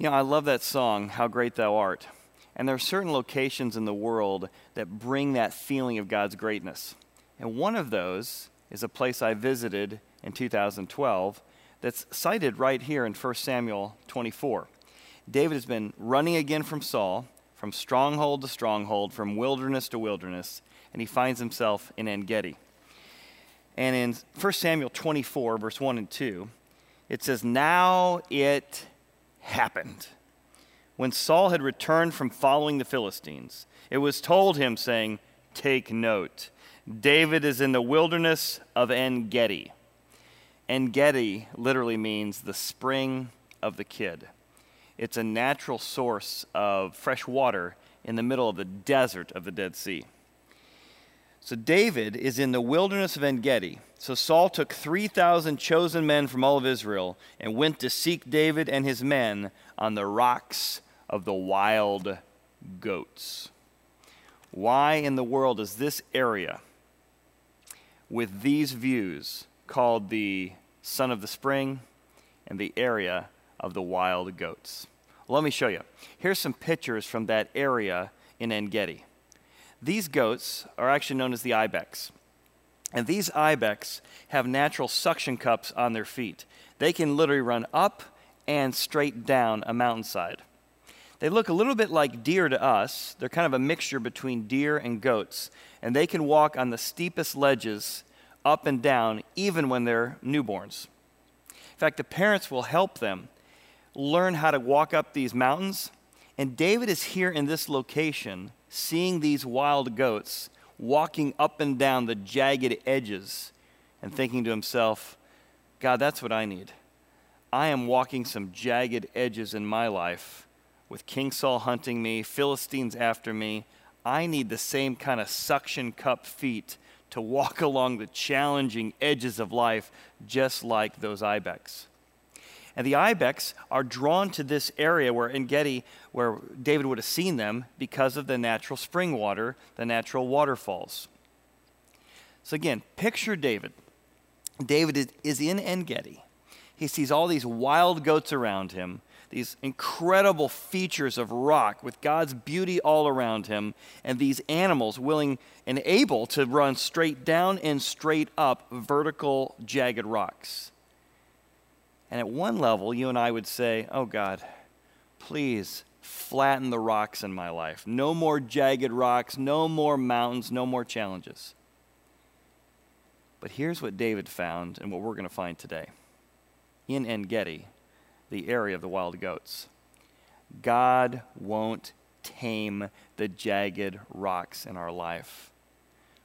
You know, I love that song, How Great Thou Art. And there are certain locations in the world that bring that feeling of God's greatness. And one of those is a place I visited in 2012 that's cited right here in 1 Samuel 24. David has been running again from Saul, from stronghold to stronghold, from wilderness to wilderness, and he finds himself in En Gedi. And in 1 Samuel 24, verse 1 and 2, it says, Now it happened. When Saul had returned from following the Philistines, it was told him, saying, Take note, David is in the wilderness of En Gedi. En Gedi literally means the spring of the kid. It's a natural source of fresh water in the middle of the desert of the Dead Sea. So David is in the wilderness of En Gedi. So Saul took 3,000 chosen men from all of Israel and went to seek David and his men on the rocks of the wild goats. Why in the world is this area with these views called the Son of the Spring and the area of the wild goats? Let me show you. Here's some pictures from that area in En Gedi. These goats are actually known as the ibex. And these ibex have natural suction cups on their feet. They can literally run up and straight down a mountainside. They look a little bit like deer to us. They're kind of a mixture between deer and goats. And they can walk on the steepest ledges up and down, even when they're newborns. In fact, the parents will help them learn how to walk up these mountains. And David is here in this location seeing these wild goats walking up and down the jagged edges and thinking to himself, God, that's what I need. I am walking some jagged edges in my life with King Saul hunting me, Philistines after me. I need the same kind of suction cup feet to walk along the challenging edges of life, just like those ibex. And the ibex are drawn to this area where En Gedi, where David would have seen them because of the natural spring water, the natural waterfalls. So again, picture David. David is in En Gedi. He sees all these wild goats around him, these incredible features of rock with God's beauty all around him, and these animals willing and able to run straight down and straight up vertical, jagged rocks. And at one level, you and I would say, Oh God, please flatten the rocks in my life. No more jagged rocks, no more mountains, no more challenges. But here's what David found and what we're going to find today. In En Gedi, the area of the wild goats, God won't tame the jagged rocks in our life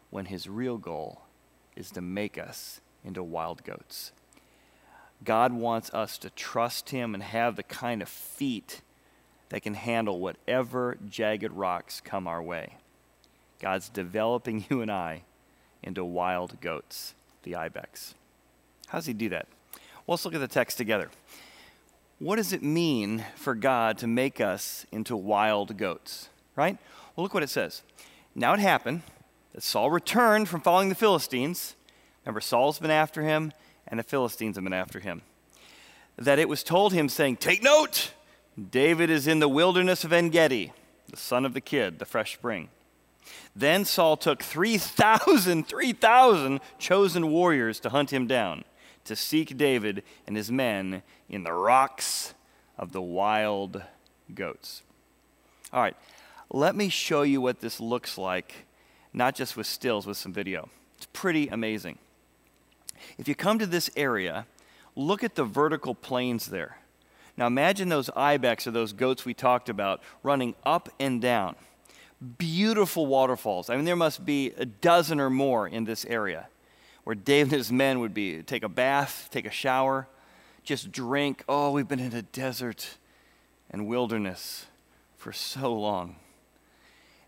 when his real goal is to make us into wild goats. God wants us to trust Him and have the kind of feet that can handle whatever jagged rocks come our way. God's developing you and I into wild goats, the ibex. How does He do that? Well, let's look at the text together. What does it mean for God to make us into wild goats? Right? Well, look what it says. Now it happened that Saul returned from following the Philistines. Remember, Saul's been after him and the Philistines have been after him. That it was told him, saying, Take note, David is in the wilderness of En Gedi, the son of the kid, the fresh spring. Then Saul took 3,000, 3,000 chosen warriors to hunt him down, to seek David and his men in the rocks of the wild goats. All right, let me show you what this looks like, not just with stills, with some video. It's pretty amazing. If you come to this area, look at the vertical planes there. Now imagine those ibex or those goats we talked about running up and down. Beautiful waterfalls. I mean, there must be a dozen or more in this area where David and his men would be take a bath, take a shower, just drink. Oh, we've been in a desert and wilderness for so long.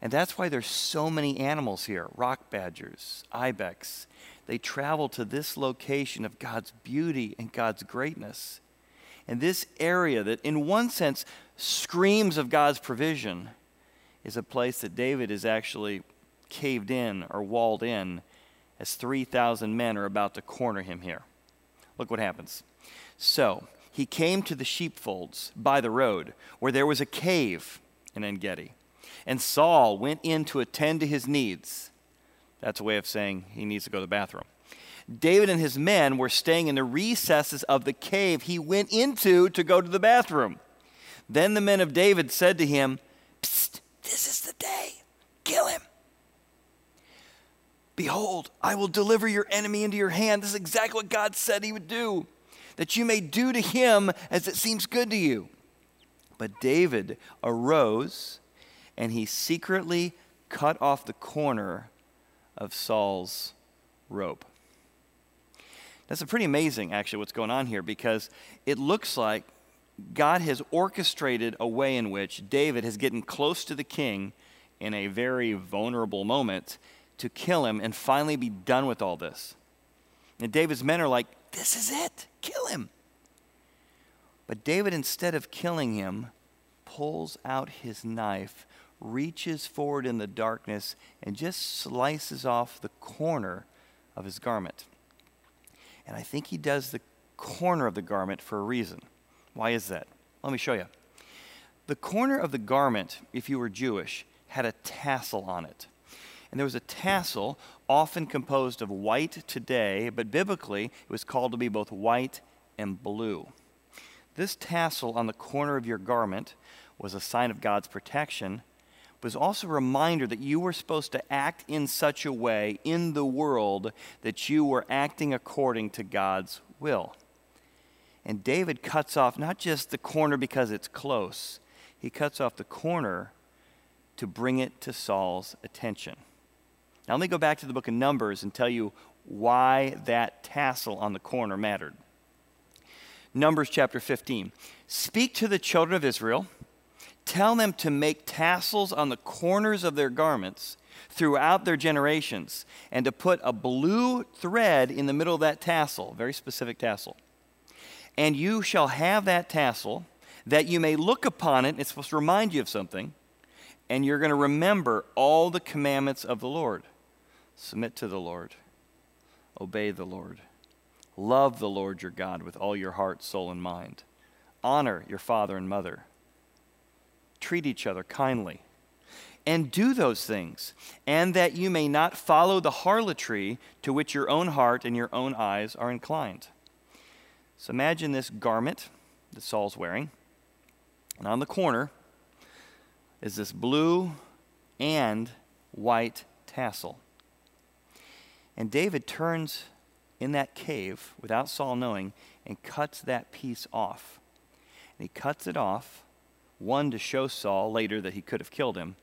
And that's why there's so many animals here rock badgers, ibex, they travel to this location of God's beauty and God's greatness. And this area that, in one sense, screams of God's provision is a place that David is actually caved in or walled in as 3,000 men are about to corner him here. Look what happens. So, he came to the sheepfolds by the road, where there was a cave in En Gedi. And Saul went in to attend to his needs. That's a way of saying he needs to go to the bathroom. David and his men were staying in the recesses of the cave he went into to go to the bathroom. Then the men of David said to him, Psst, this is the day. Kill him. Behold, I will deliver your enemy into your hand. This is exactly what God said he would do, that you may do to him as it seems good to you. But David arose and he secretly cut off the corner of Saul's robe. That's a pretty amazing, actually, what's going on here, because it looks like God has orchestrated a way in which David has gotten close to the king in a very vulnerable moment to kill him and finally be done with all this. And David's men are like, This is it, kill him. But David, instead of killing him, pulls out his knife, reaches forward in the darkness, and just slices off the corner of his garment. And I think he does the corner of the garment for a reason. Why is that? Let me show you. The corner of the garment, if you were Jewish, had a tassel on it. And there was a tassel, often composed of white today, but biblically it was called to be both white and blue. This tassel on the corner of your garment was a sign of God's protection, but was also a reminder that you were supposed to act in such a way in the world that you were acting according to God's will. And David cuts off not just the corner because it's close, he cuts off the corner to bring it to Saul's attention. Now, let me go back to the book of Numbers and tell you why that tassel on the corner mattered. Numbers chapter 15. Speak to the children of Israel, tell them to make tassels on the corners of their garments throughout their generations, and to put a blue thread in the middle of that tassel, very specific tassel. And you shall have that tassel that you may look upon it. It's supposed to remind you of something, and you're going to remember all the commandments of the Lord. Submit to the Lord. Obey the Lord. Love the Lord your God with all your heart, soul, and mind. Honor your father and mother. Treat each other kindly. And do those things, and that you may not follow the harlotry to which your own heart and your own eyes are inclined. So imagine this garment that Saul's wearing, and on the corner is this blue and white tassel. And David turns in that cave without Saul knowing and cuts that piece off. And he cuts it off, one to show Saul later that he could have killed him,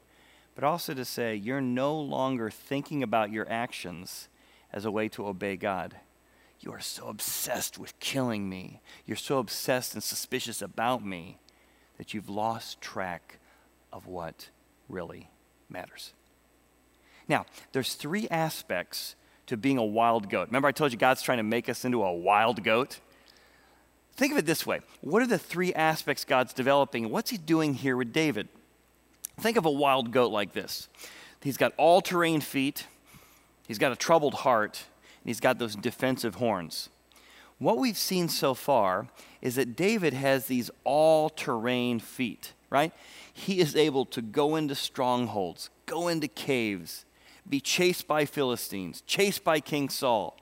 but also to say, You're no longer thinking about your actions as a way to obey God. You are so obsessed with killing me. You're so obsessed and suspicious about me that you've lost track of what really matters. Now, there's three aspects to being a wild goat. Remember, I told you God's trying to make us into a wild goat? Think of it this way what are the three aspects God's developing? What's He doing here with David? Think of a wild goat like this He's got all terrain feet, he's got a troubled heart, and he's got those defensive horns. What we've seen so far is that David has these all terrain feet, right? He is able to go into strongholds, go into caves, be chased by Philistines, chased by King Saul.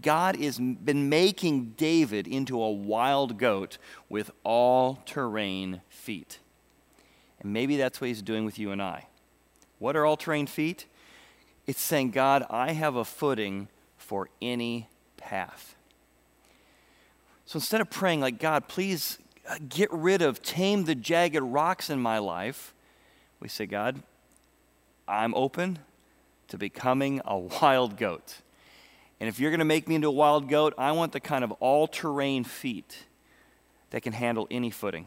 God has been making David into a wild goat with all terrain feet. And maybe that's what he's doing with you and I. What are all terrain feet? It's saying, God, I have a footing for any path. So instead of praying like, God, please uh, get rid of, tame the jagged rocks in my life, we say, God, I'm open to becoming a wild goat. And if you're going to make me into a wild goat, I want the kind of all terrain feet that can handle any footing.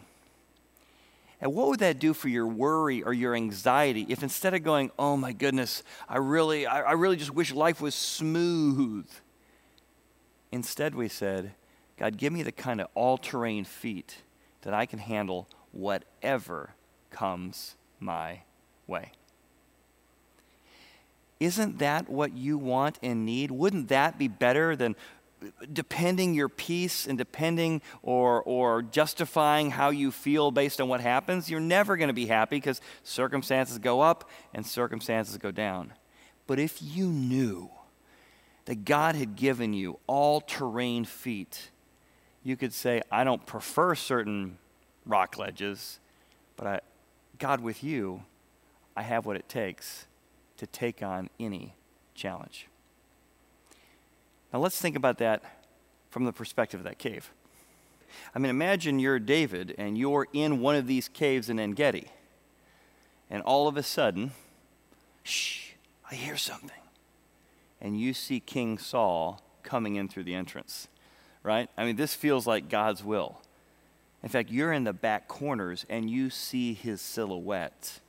And what would that do for your worry or your anxiety if instead of going, oh my goodness, I really, I, I really just wish life was smooth, instead we said, God, give me the kind of all terrain feet that I can handle whatever comes my way. Isn't that what you want and need? Wouldn't that be better than uh, depending your peace and depending or, or justifying how you feel based on what happens, you're never going to be happy because circumstances go up and circumstances go down. But if you knew that God had given you all terrain feet, you could say, I don't prefer certain rock ledges, but I, God, with you, I have what it takes to take on any challenge. Now let's think about that from the perspective of that cave. I mean, imagine you're David and you're in one of these caves in En Gedi, and all of a sudden, shh, I hear something. And you see King Saul coming in through the entrance, right? I mean, this feels like God's will. In fact, you're in the back corners and you see his silhouette.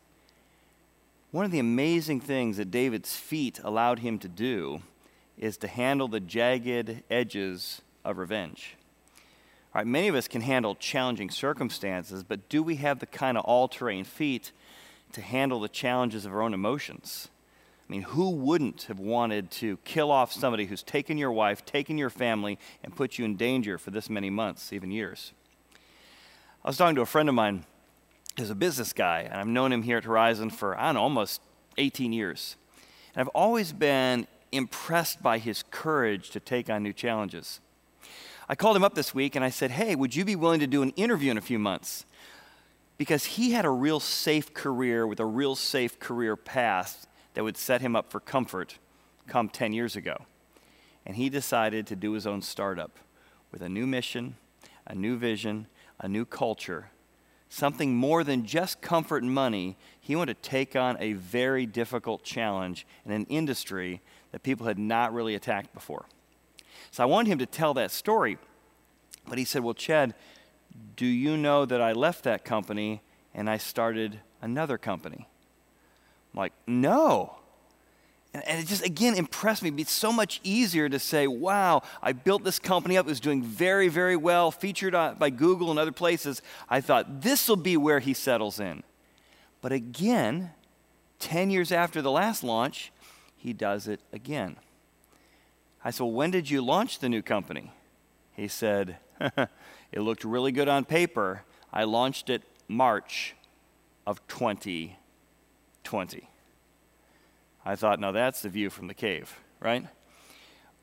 One of the amazing things that David's feet allowed him to do is to handle the jagged edges of revenge. All right, many of us can handle challenging circumstances, but do we have the kind of all terrain feet to handle the challenges of our own emotions? I mean, who wouldn't have wanted to kill off somebody who's taken your wife, taken your family, and put you in danger for this many months, even years? I was talking to a friend of mine who's a business guy, and I've known him here at Horizon for, I don't know, almost 18 years. And I've always been impressed by his courage to take on new challenges. I called him up this week and I said, Hey, would you be willing to do an interview in a few months? Because he had a real safe career with a real safe career path that would set him up for comfort come 10 years ago. And he decided to do his own startup with a new mission, a new vision, a new culture, something more than just comfort and money. He wanted to take on a very difficult challenge in an industry that people had not really attacked before. So I wanted him to tell that story. But he said, Well, Chad, do you know that I left that company and I started another company? I'm like, No. And it just, again, impressed me. It's so much easier to say, wow, I built this company up. It was doing very, very well, featured by Google and other places. I thought, this will be where he settles in. But again, 10 years after the last launch, he does it again. I said, well, when did you launch the new company? He said, it looked really good on paper. I launched it March of 2020. I thought, now that's the view from the cave, right?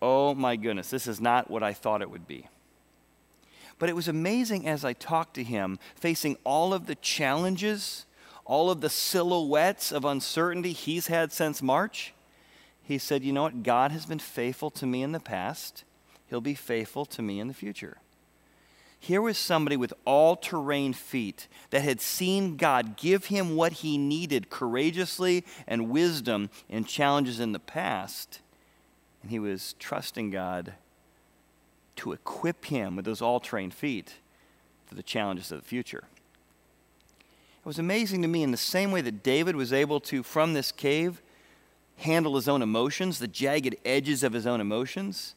Oh my goodness, this is not what I thought it would be. But it was amazing as I talked to him, facing all of the challenges, all of the silhouettes of uncertainty he's had since March. He said, You know what? God has been faithful to me in the past, He'll be faithful to me in the future. Here was somebody with all terrain feet that had seen God give him what he needed courageously and wisdom in challenges in the past. And he was trusting God to equip him with those all terrain feet for the challenges of the future. It was amazing to me in the same way that David was able to, from this cave, handle his own emotions, the jagged edges of his own emotions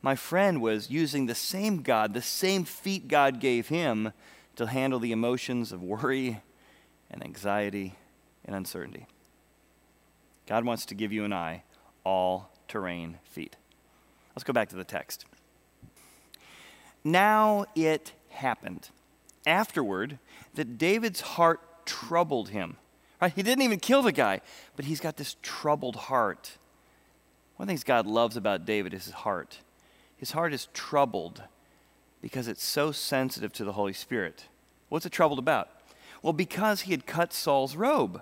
my friend was using the same God, the same feet God gave him to handle the emotions of worry and anxiety and uncertainty. God wants to give you and I all terrain feet. Let's go back to the text. Now it happened afterward that David's heart troubled him. Right? He didn't even kill the guy, but he's got this troubled heart. One of the things God loves about David is his heart his heart is troubled because it's so sensitive to the Holy Spirit. What's it troubled about? Well, because he had cut Saul's robe.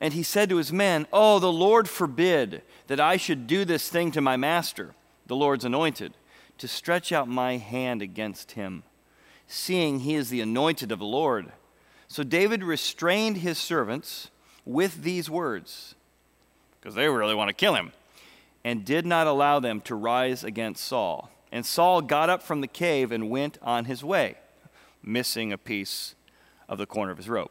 And he said to his men, Oh, the Lord forbid that I should do this thing to my master, the Lord's anointed, to stretch out my hand against him, seeing he is the anointed of the Lord. So David restrained his servants with these words, because they really want to kill him and did not allow them to rise against Saul. And Saul got up from the cave and went on his way, missing a piece of the corner of his robe.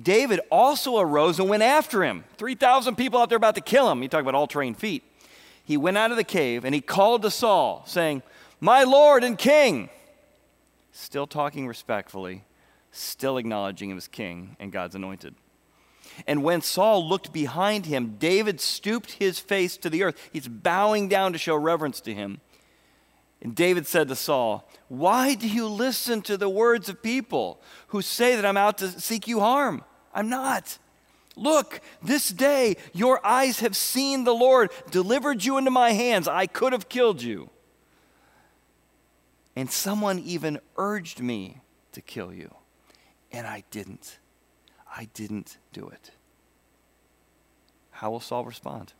David also arose and went after him. 3,000 people out there about to kill him. You talk about all terrain feet. He went out of the cave and he called to Saul, saying, My Lord and King. Still talking respectfully, still acknowledging him as king and God's anointed. And when Saul looked behind him, David stooped his face to the earth. He's bowing down to show reverence to him. And David said to Saul, Why do you listen to the words of people who say that I'm out to seek you harm? I'm not. Look, this day your eyes have seen the Lord delivered you into my hands. I could have killed you. And someone even urged me to kill you, and I didn't. I didn't do it. How will Saul respond?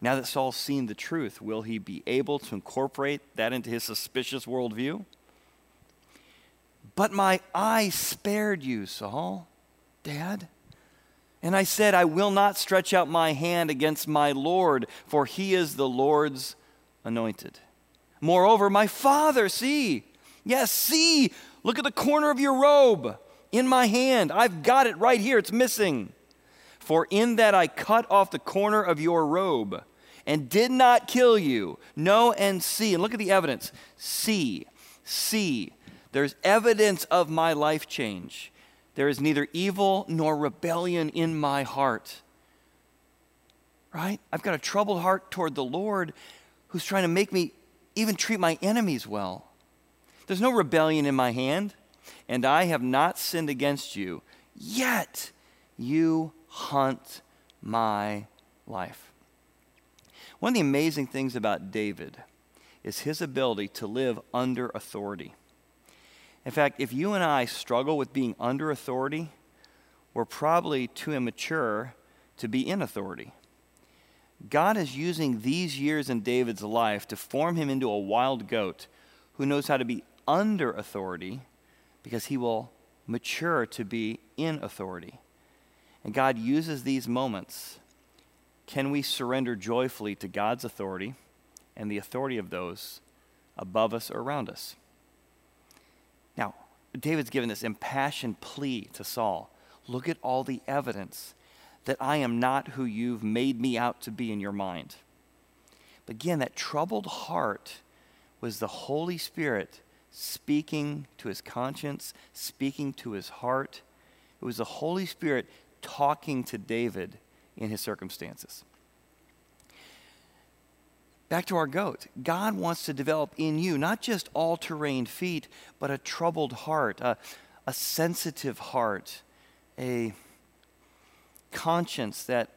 Now that Saul's seen the truth, will he be able to incorporate that into his suspicious worldview? But my eye spared you, Saul, Dad. And I said, I will not stretch out my hand against my Lord, for he is the Lord's anointed. Moreover, my father, see, yes, see, look at the corner of your robe in my hand. I've got it right here, it's missing. For in that I cut off the corner of your robe and did not kill you. Know and see. And look at the evidence. See, see. There's evidence of my life change. There is neither evil nor rebellion in my heart. Right? I've got a troubled heart toward the Lord who's trying to make me even treat my enemies well. There's no rebellion in my hand, and I have not sinned against you, yet you hunt my life. One of the amazing things about David is his ability to live under authority. In fact, if you and I struggle with being under authority, we're probably too immature to be in authority. God is using these years in David's life to form him into a wild goat who knows how to be under authority because he will mature to be in authority. And God uses these moments. Can we surrender joyfully to God's authority and the authority of those above us or around us? Now, David's given this impassioned plea to Saul look at all the evidence that I am not who you've made me out to be in your mind. But again, that troubled heart was the Holy Spirit speaking to his conscience, speaking to his heart. It was the Holy Spirit talking to David in his circumstances. Back to our goat. God wants to develop in you not just all terrain feet, but a troubled heart, a, a sensitive heart, a conscience that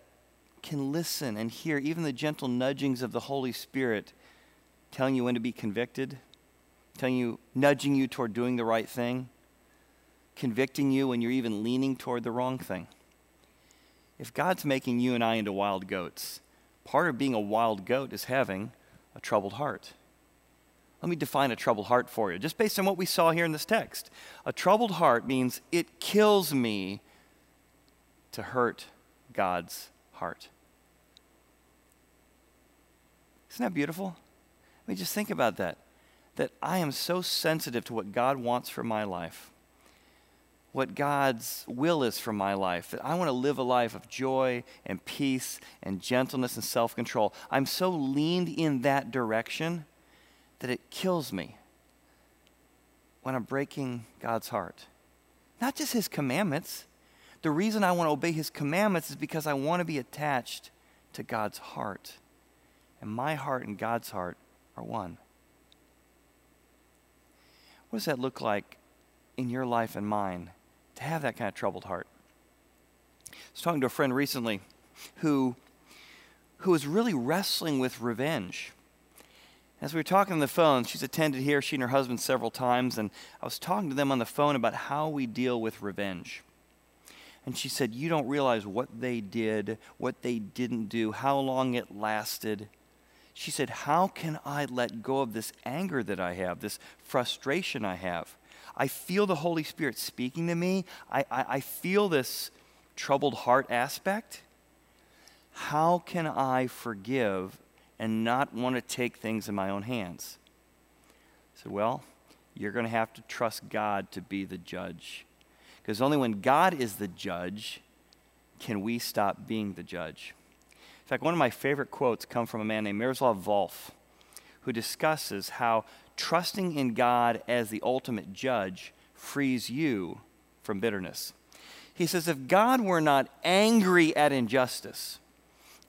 can listen and hear even the gentle nudgings of the Holy Spirit telling you when to be convicted, telling you, nudging you toward doing the right thing, convicting you when you're even leaning toward the wrong thing. If God's making you and I into wild goats, part of being a wild goat is having a troubled heart. Let me define a troubled heart for you, just based on what we saw here in this text. A troubled heart means it kills me to hurt God's heart. Isn't that beautiful? I mean, just think about that. That I am so sensitive to what God wants for my life, what God's will is for my life, that I want to live a life of joy and peace and gentleness and self control. I'm so leaned in that direction that it kills me when I'm breaking God's heart. Not just His commandments. The reason I want to obey His commandments is because I want to be attached to God's heart. And my heart and God's heart are one. What does that look like in your life and mine to have that kind of troubled heart? I was talking to a friend recently who, who was really wrestling with revenge. As we were talking on the phone, she's attended here, she and her husband, several times, and I was talking to them on the phone about how we deal with revenge. And she said, You don't realize what they did, what they didn't do, how long it lasted. She said, How can I let go of this anger that I have, this frustration I have? I feel the Holy Spirit speaking to me. I, I, I feel this troubled heart aspect. How can I forgive and not want to take things in my own hands? I said, Well, you're going to have to trust God to be the judge. Because only when God is the judge can we stop being the judge. In fact, one of my favorite quotes come from a man named Miroslav Volf, who discusses how trusting in God as the ultimate judge frees you from bitterness. He says, if God were not angry at injustice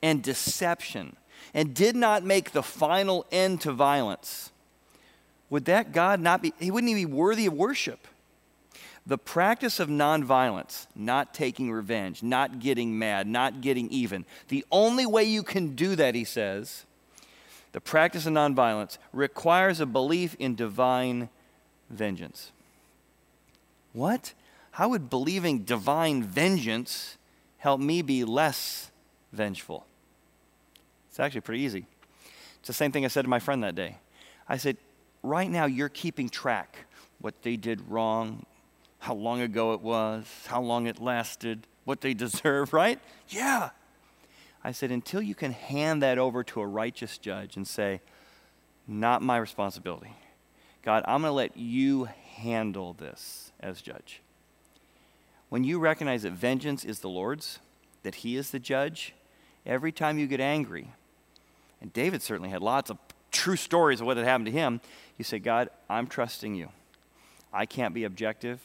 and deception, and did not make the final end to violence, would that God not be, he wouldn't even be worthy of worship? The practice of nonviolence, not taking revenge, not getting mad, not getting even, the only way you can do that, he says, the practice of nonviolence requires a belief in divine vengeance. What? How would believing divine vengeance help me be less vengeful? It's actually pretty easy. It's the same thing I said to my friend that day. I said, Right now, you're keeping track what they did wrong, how long ago it was, how long it lasted, what they deserve, right? Yeah. I said, until you can hand that over to a righteous judge and say, not my responsibility. God, I'm going to let you handle this as judge. When you recognize that vengeance is the Lord's, that He is the judge, every time you get angry, and David certainly had lots of true stories of what had happened to him, you say, God, I'm trusting you. I can't be objective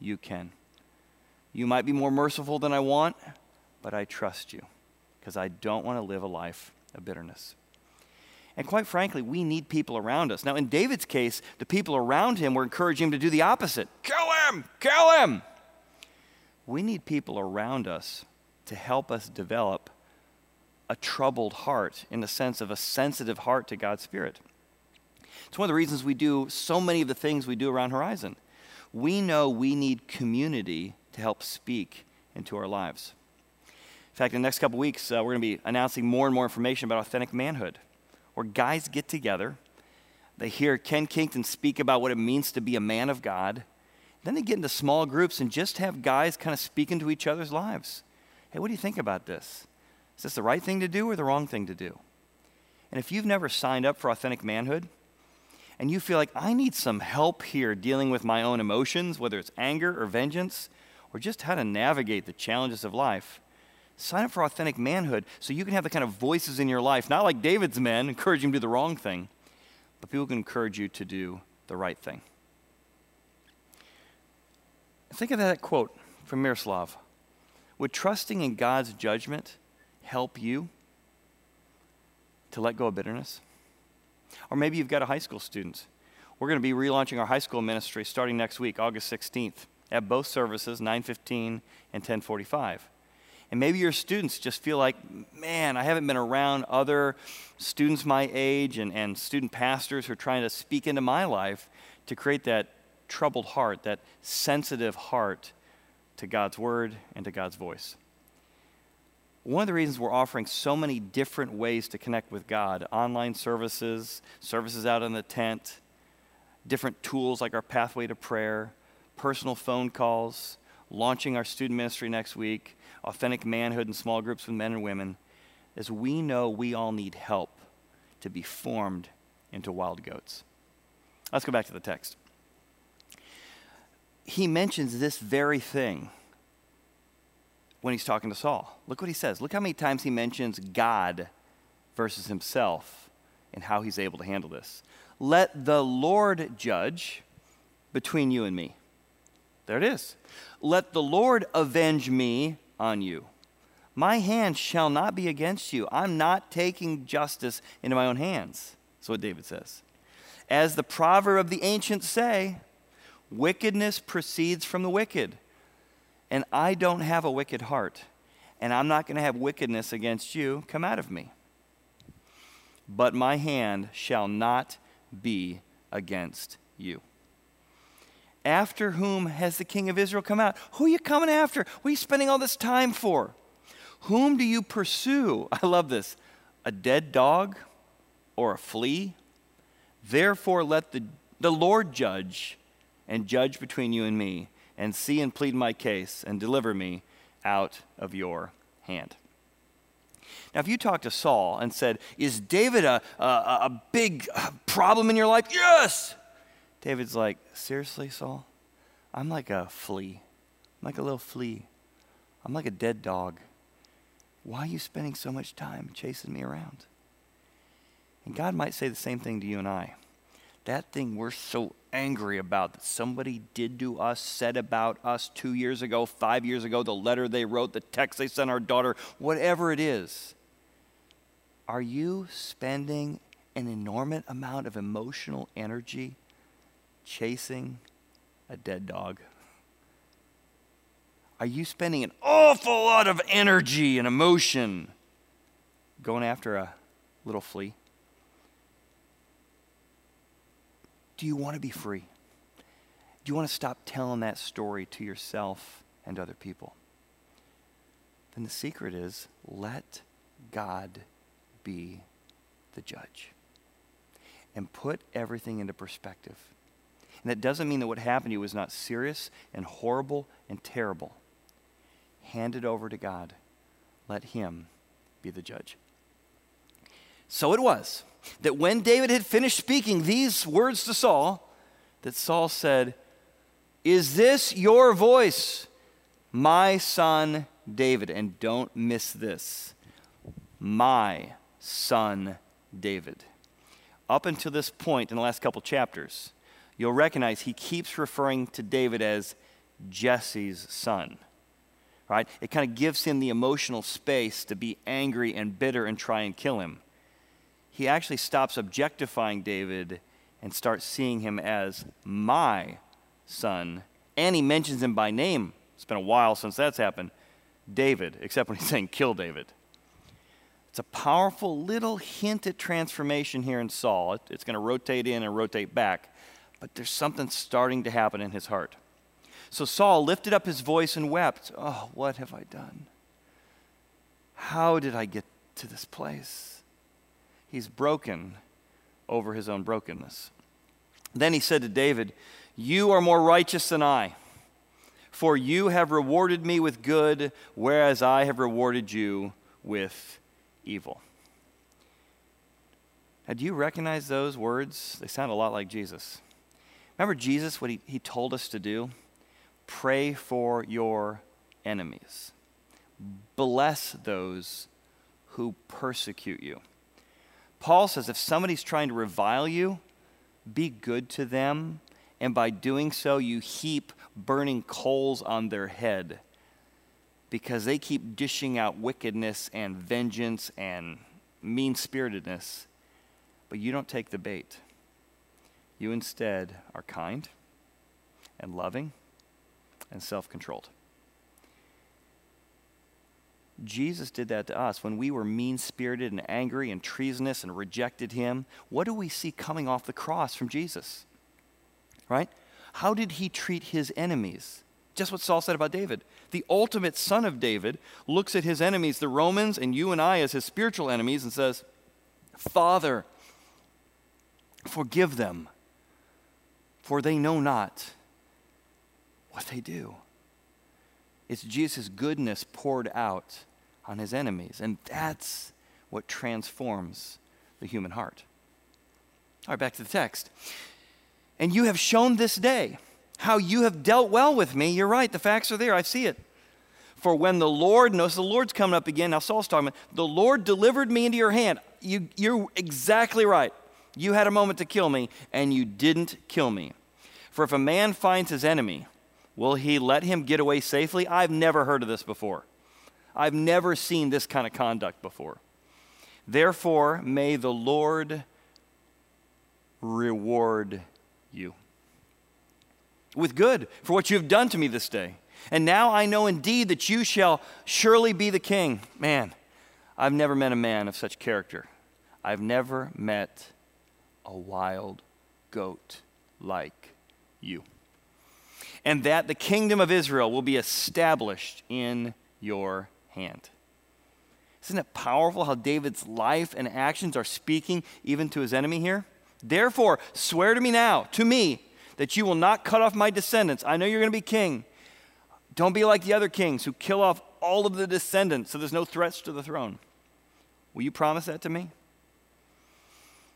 you can. You might be more merciful than I want, but I trust you because I don't want to live a life of bitterness. And quite frankly, we need people around us. Now, in David's case, the people around him were encouraging him to do the opposite kill him, kill him. We need people around us to help us develop a troubled heart in the sense of a sensitive heart to God's Spirit. It's one of the reasons we do so many of the things we do around Horizon we know we need community to help speak into our lives. In fact, in the next couple weeks, uh, we're going to be announcing more and more information about authentic manhood, where guys get together, they hear Ken Kington speak about what it means to be a man of God. Then they get into small groups and just have guys kind of speak into each other's lives. Hey, what do you think about this? Is this the right thing to do or the wrong thing to do? And if you've never signed up for authentic manhood, and you feel like I need some help here dealing with my own emotions, whether it's anger or vengeance, or just how to navigate the challenges of life, sign up for authentic manhood so you can have the kind of voices in your life, not like David's men, encouraging you to do the wrong thing, but people can encourage you to do the right thing. Think of that quote from Miroslav. Would trusting in God's judgment help you to let go of bitterness? Or maybe you've got a high school student. We're going to be relaunching our high school ministry starting next week, August 16th, at both services, 9:15 and 10:45. And maybe your students just feel like, man, I haven't been around other students my age and, and student pastors who are trying to speak into my life to create that troubled heart, that sensitive heart to God's word and to God's voice. One of the reasons we're offering so many different ways to connect with God online services, services out in the tent, different tools like our Pathway to Prayer, personal phone calls, launching our student ministry next week, authentic manhood in small groups with men and women, is we know we all need help to be formed into wild goats. Let's go back to the text. He mentions this very thing when he's talking to Saul. Look what he says. Look how many times he mentions God versus himself and how he's able to handle this. Let the Lord judge between you and me. There it is. Let the Lord avenge me on you. My hand shall not be against you. I'm not taking justice into my own hands. That's what David says. As the proverb of the ancients say, wickedness proceeds from the wicked and I don't have a wicked heart, and I'm not going to have wickedness against you come out of me. But my hand shall not be against you. After whom has the king of Israel come out? Who are you coming after? What are you spending all this time for? Whom do you pursue? I love this. A dead dog or a flea? Therefore, let the, the Lord judge and judge between you and me and see and plead my case and deliver me out of your hand. Now, if you talked to Saul and said, Is David a, a, a big uh, problem in your life? Yes! David's like, Seriously, Saul? I'm like a flea. I'm like a little flea. I'm like a dead dog. Why are you spending so much time chasing me around? And God might say the same thing to you and I. That thing we're so angry about that somebody did to us, said about us two years ago, five years ago, the letter they wrote, the text they sent our daughter, whatever it is. Are you spending an enormous amount of emotional energy chasing a dead dog? Are you spending an awful lot of energy and emotion going after a little flea? Do you want to be free? Do you want to stop telling that story to yourself and other people? Then the secret is let God be the judge and put everything into perspective. And that doesn't mean that what happened to you was not serious and horrible and terrible. Hand it over to God. Let Him be the judge. So it was that when David had finished speaking these words to Saul, that Saul said, Is this your voice, my son David? And don't miss this my son David. Up until this point in the last couple chapters, you'll recognize he keeps referring to David as Jesse's son. Right? It kind of gives him the emotional space to be angry and bitter and try and kill him. He actually stops objectifying David and starts seeing him as my son. And he mentions him by name. It's been a while since that's happened. David, except when he's saying kill David. It's a powerful little hint at transformation here in Saul. It, it's going to rotate in and rotate back, but there's something starting to happen in his heart. So Saul lifted up his voice and wept. Oh, what have I done? How did I get to this place? He's broken over his own brokenness. Then he said to David, You are more righteous than I, for you have rewarded me with good, whereas I have rewarded you with evil. Now, do you recognize those words? They sound a lot like Jesus. Remember Jesus, what he, he told us to do? Pray for your enemies, bless those who persecute you. Paul says if somebody's trying to revile you, be good to them, and by doing so, you heap burning coals on their head because they keep dishing out wickedness and vengeance and mean spiritedness, but you don't take the bait. You instead are kind and loving and self controlled. Jesus did that to us when we were mean spirited and angry and treasonous and rejected him. What do we see coming off the cross from Jesus? Right? How did he treat his enemies? Just what Saul said about David. The ultimate son of David looks at his enemies, the Romans, and you and I as his spiritual enemies, and says, Father, forgive them, for they know not what they do. It's Jesus' goodness poured out on his enemies, and that's what transforms the human heart. All right, back to the text. And you have shown this day how you have dealt well with me. You're right, the facts are there. I see it. For when the Lord, notice the Lord's coming up again. Now Saul's talking about, the Lord delivered me into your hand. You, you're exactly right. You had a moment to kill me, and you didn't kill me. For if a man finds his enemy, will he let him get away safely? I've never heard of this before. I've never seen this kind of conduct before. Therefore, may the Lord reward you with good for what you have done to me this day. And now I know indeed that you shall surely be the king. Man, I've never met a man of such character. I've never met a wild goat like you. And that the kingdom of Israel will be established in your hand. Isn't it powerful how David's life and actions are speaking even to his enemy here? Therefore, swear to me now, to me, that you will not cut off my descendants. I know you're going to be king. Don't be like the other kings who kill off all of the descendants so there's no threats to the throne. Will you promise that to me?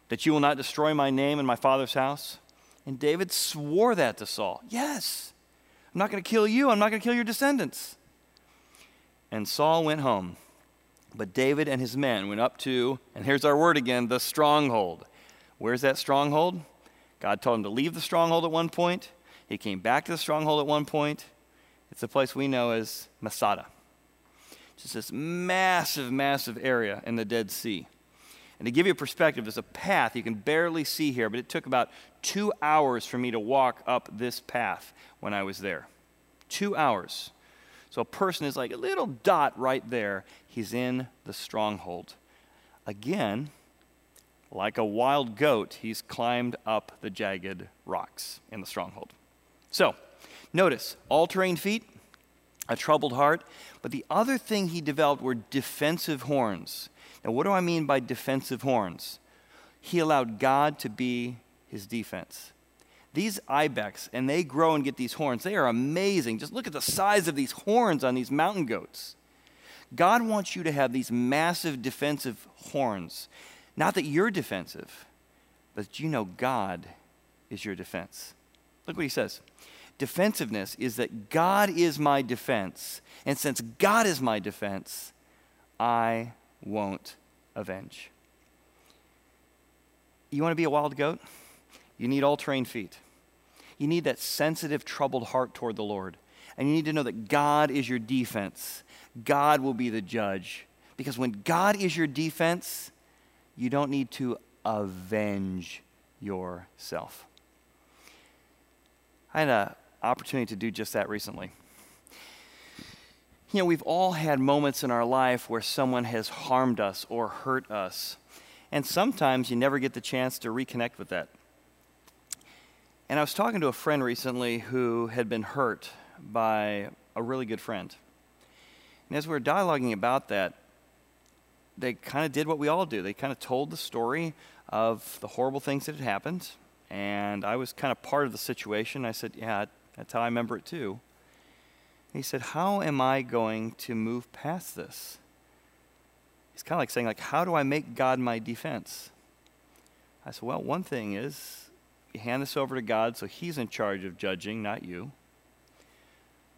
That you will not destroy my name and my father's house? And David swore that to Saul. Yes. I'm not going to kill you. I'm not going to kill your descendants. And Saul went home. But David and his men went up to, and here's our word again, the stronghold. Where's that stronghold? God told him to leave the stronghold at one point. He came back to the stronghold at one point. It's a place we know as Masada. Just this massive, massive area in the Dead Sea. And to give you a perspective, there's a path you can barely see here, but it took about two hours for me to walk up this path when I was there. Two hours. So a person is like a little dot right there. He's in the stronghold. Again, like a wild goat, he's climbed up the jagged rocks in the stronghold. So, notice all terrain feet, a troubled heart, but the other thing he developed were defensive horns. Now, what do I mean by defensive horns? He allowed God to be his defense. These ibex, and they grow and get these horns, they are amazing. Just look at the size of these horns on these mountain goats. God wants you to have these massive defensive horns. Not that you're defensive, but you know God is your defense. Look what he says. Defensiveness is that God is my defense. And since God is my defense, I won't avenge. You want to be a wild goat? You need all terrain feet. You need that sensitive, troubled heart toward the Lord. And you need to know that God is your defense. God will be the judge. Because when God is your defense, you don't need to avenge yourself. I had an opportunity to do just that recently. You know, we've all had moments in our life where someone has harmed us or hurt us. And sometimes you never get the chance to reconnect with that. And I was talking to a friend recently who had been hurt by a really good friend. And as we were dialoguing about that, they kind of did what we all do. They kind of told the story of the horrible things that had happened. And I was kind of part of the situation. I said, Yeah, that's how I remember it too. And he said, How am I going to move past this? He's kind of like saying, like, how do I make God my defense? I said, Well, one thing is you hand this over to God so he's in charge of judging, not you.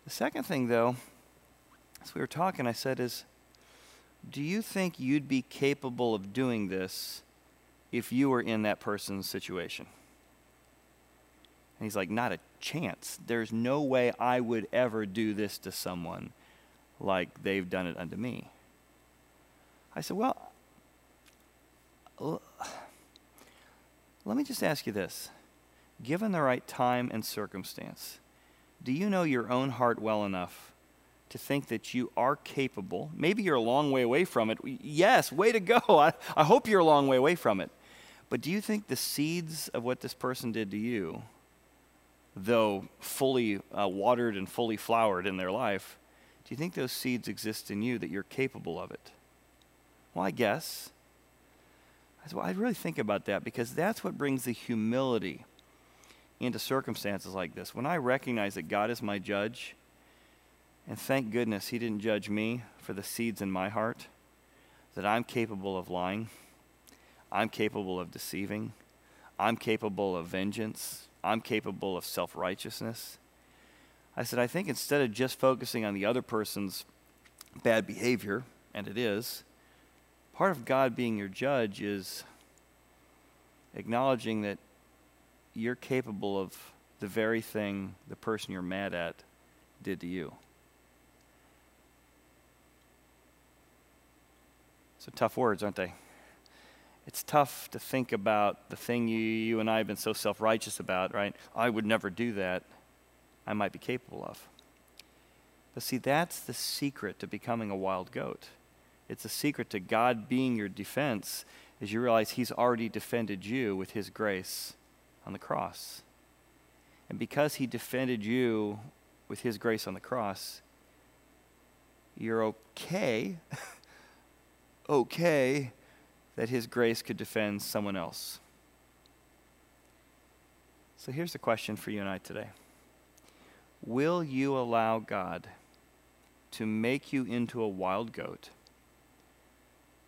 The second thing, though, as we were talking, I said, is do you think you'd be capable of doing this if you were in that person's situation? And he's like, Not a chance. There's no way I would ever do this to someone like they've done it unto me. I said, Well, let me just ask you this. Given the right time and circumstance, do you know your own heart well enough to think that you are capable. Maybe you're a long way away from it. Yes, way to go. I, I hope you're a long way away from it. But do you think the seeds of what this person did to you, though fully uh, watered and fully flowered in their life, do you think those seeds exist in you that you're capable of it? Well, I guess. I said, well, I really think about that because that's what brings the humility into circumstances like this. When I recognize that God is my judge, and thank goodness he didn't judge me for the seeds in my heart, that I'm capable of lying, I'm capable of deceiving, I'm capable of vengeance, I'm capable of self righteousness. I said, I think instead of just focusing on the other person's bad behavior, and it is, part of God being your judge is acknowledging that you're capable of the very thing the person you're mad at did to you. So tough words, aren't they? It's tough to think about the thing you, you and I have been so self righteous about, right? I would never do that. I might be capable of. But see, that's the secret to becoming a wild goat. It's a secret to God being your defense, is you realize He's already defended you with His grace on the cross. And because He defended you with His grace on the cross, you're okay okay that His grace could defend someone else. So here's the question for you and I today Will you allow God to make you into a wild goat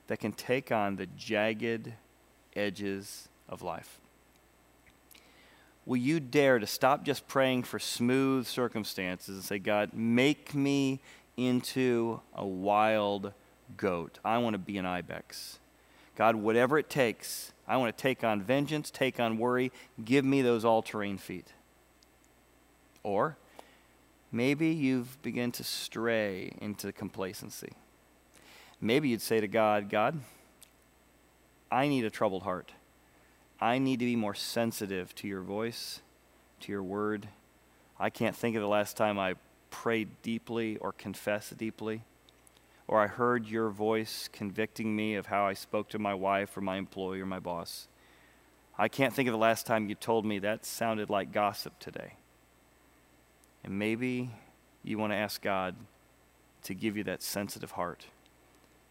that can take on the jagged edges of life? Will you dare to stop just praying for smooth circumstances and say, God, make me into a wild goat. I want to be an ibex. God, whatever it takes, I want to take on vengeance, take on worry. Give me those all terrain feet. Or maybe you've begun to stray into complacency. Maybe you'd say to God, God, I need a troubled heart. I need to be more sensitive to your voice, to your word. I can't think of the last time I prayed deeply or confessed deeply, or I heard your voice convicting me of how I spoke to my wife or my employee or my boss. I can't think of the last time you told me that sounded like gossip today. And maybe you want to ask God to give you that sensitive heart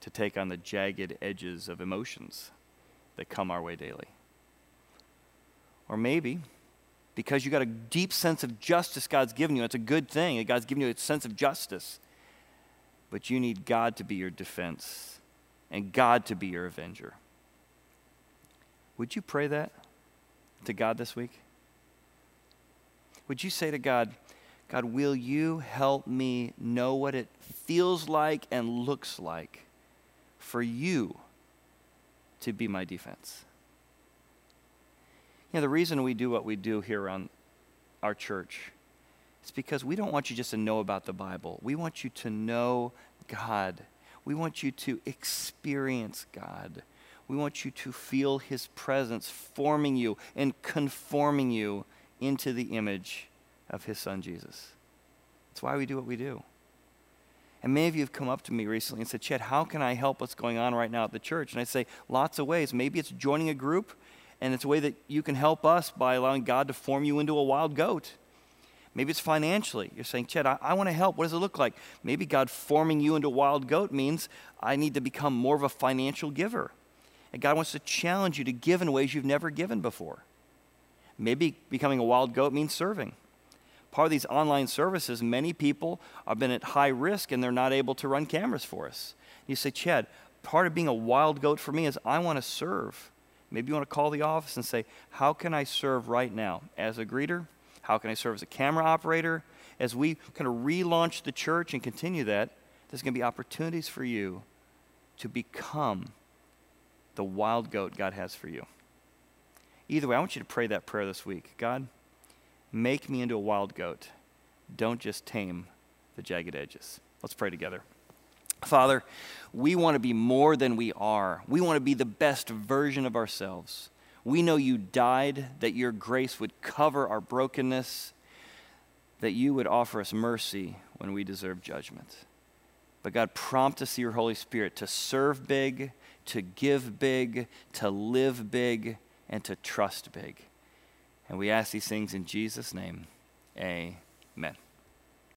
to take on the jagged edges of emotions that come our way daily. Or maybe because you got a deep sense of justice God's given you, it's a good thing, God's given you a sense of justice. But you need God to be your defense and God to be your avenger. Would you pray that to God this week? Would you say to God, God, will you help me know what it feels like and looks like for you to be my defense? Know, the reason we do what we do here on our church is because we don't want you just to know about the Bible. We want you to know God. We want you to experience God. We want you to feel His presence forming you and conforming you into the image of his son Jesus. That's why we do what we do. And many of you have come up to me recently and said, Chet, how can I help what's going on right now at the church? And I say, lots of ways. Maybe it's joining a group, and it's a way that you can help us by allowing God to form you into a wild goat. Maybe it's financially. You're saying, Chad, I, I want to help. What does it look like? Maybe God forming you into a wild goat means I need to become more of a financial giver. And God wants to challenge you to give in ways you've never given before. Maybe becoming a wild goat means serving part of these online services, many people have been at high risk and they're not able to run cameras for us. You say, Chad, part of being a wild goat for me is I want to serve. Maybe you want to call the office and say, How can I serve right now? As a greeter? How can I serve as a camera operator? As we kind of relaunch the church and continue that, there's going to be opportunities for you to become the wild goat God has for you. Either way, I want you to pray that prayer this week. God, Make me into a wild goat. Don't just tame the jagged edges. Let's pray together. Father, we want to be more than we are. We want to be the best version of ourselves. We know you died, that your grace would cover our brokenness, that you would offer us mercy when we deserve judgment. But God, prompt us, through your Holy Spirit, to serve big, to give big, to live big, and to trust big. And we ask these things in Jesus' name. Amen.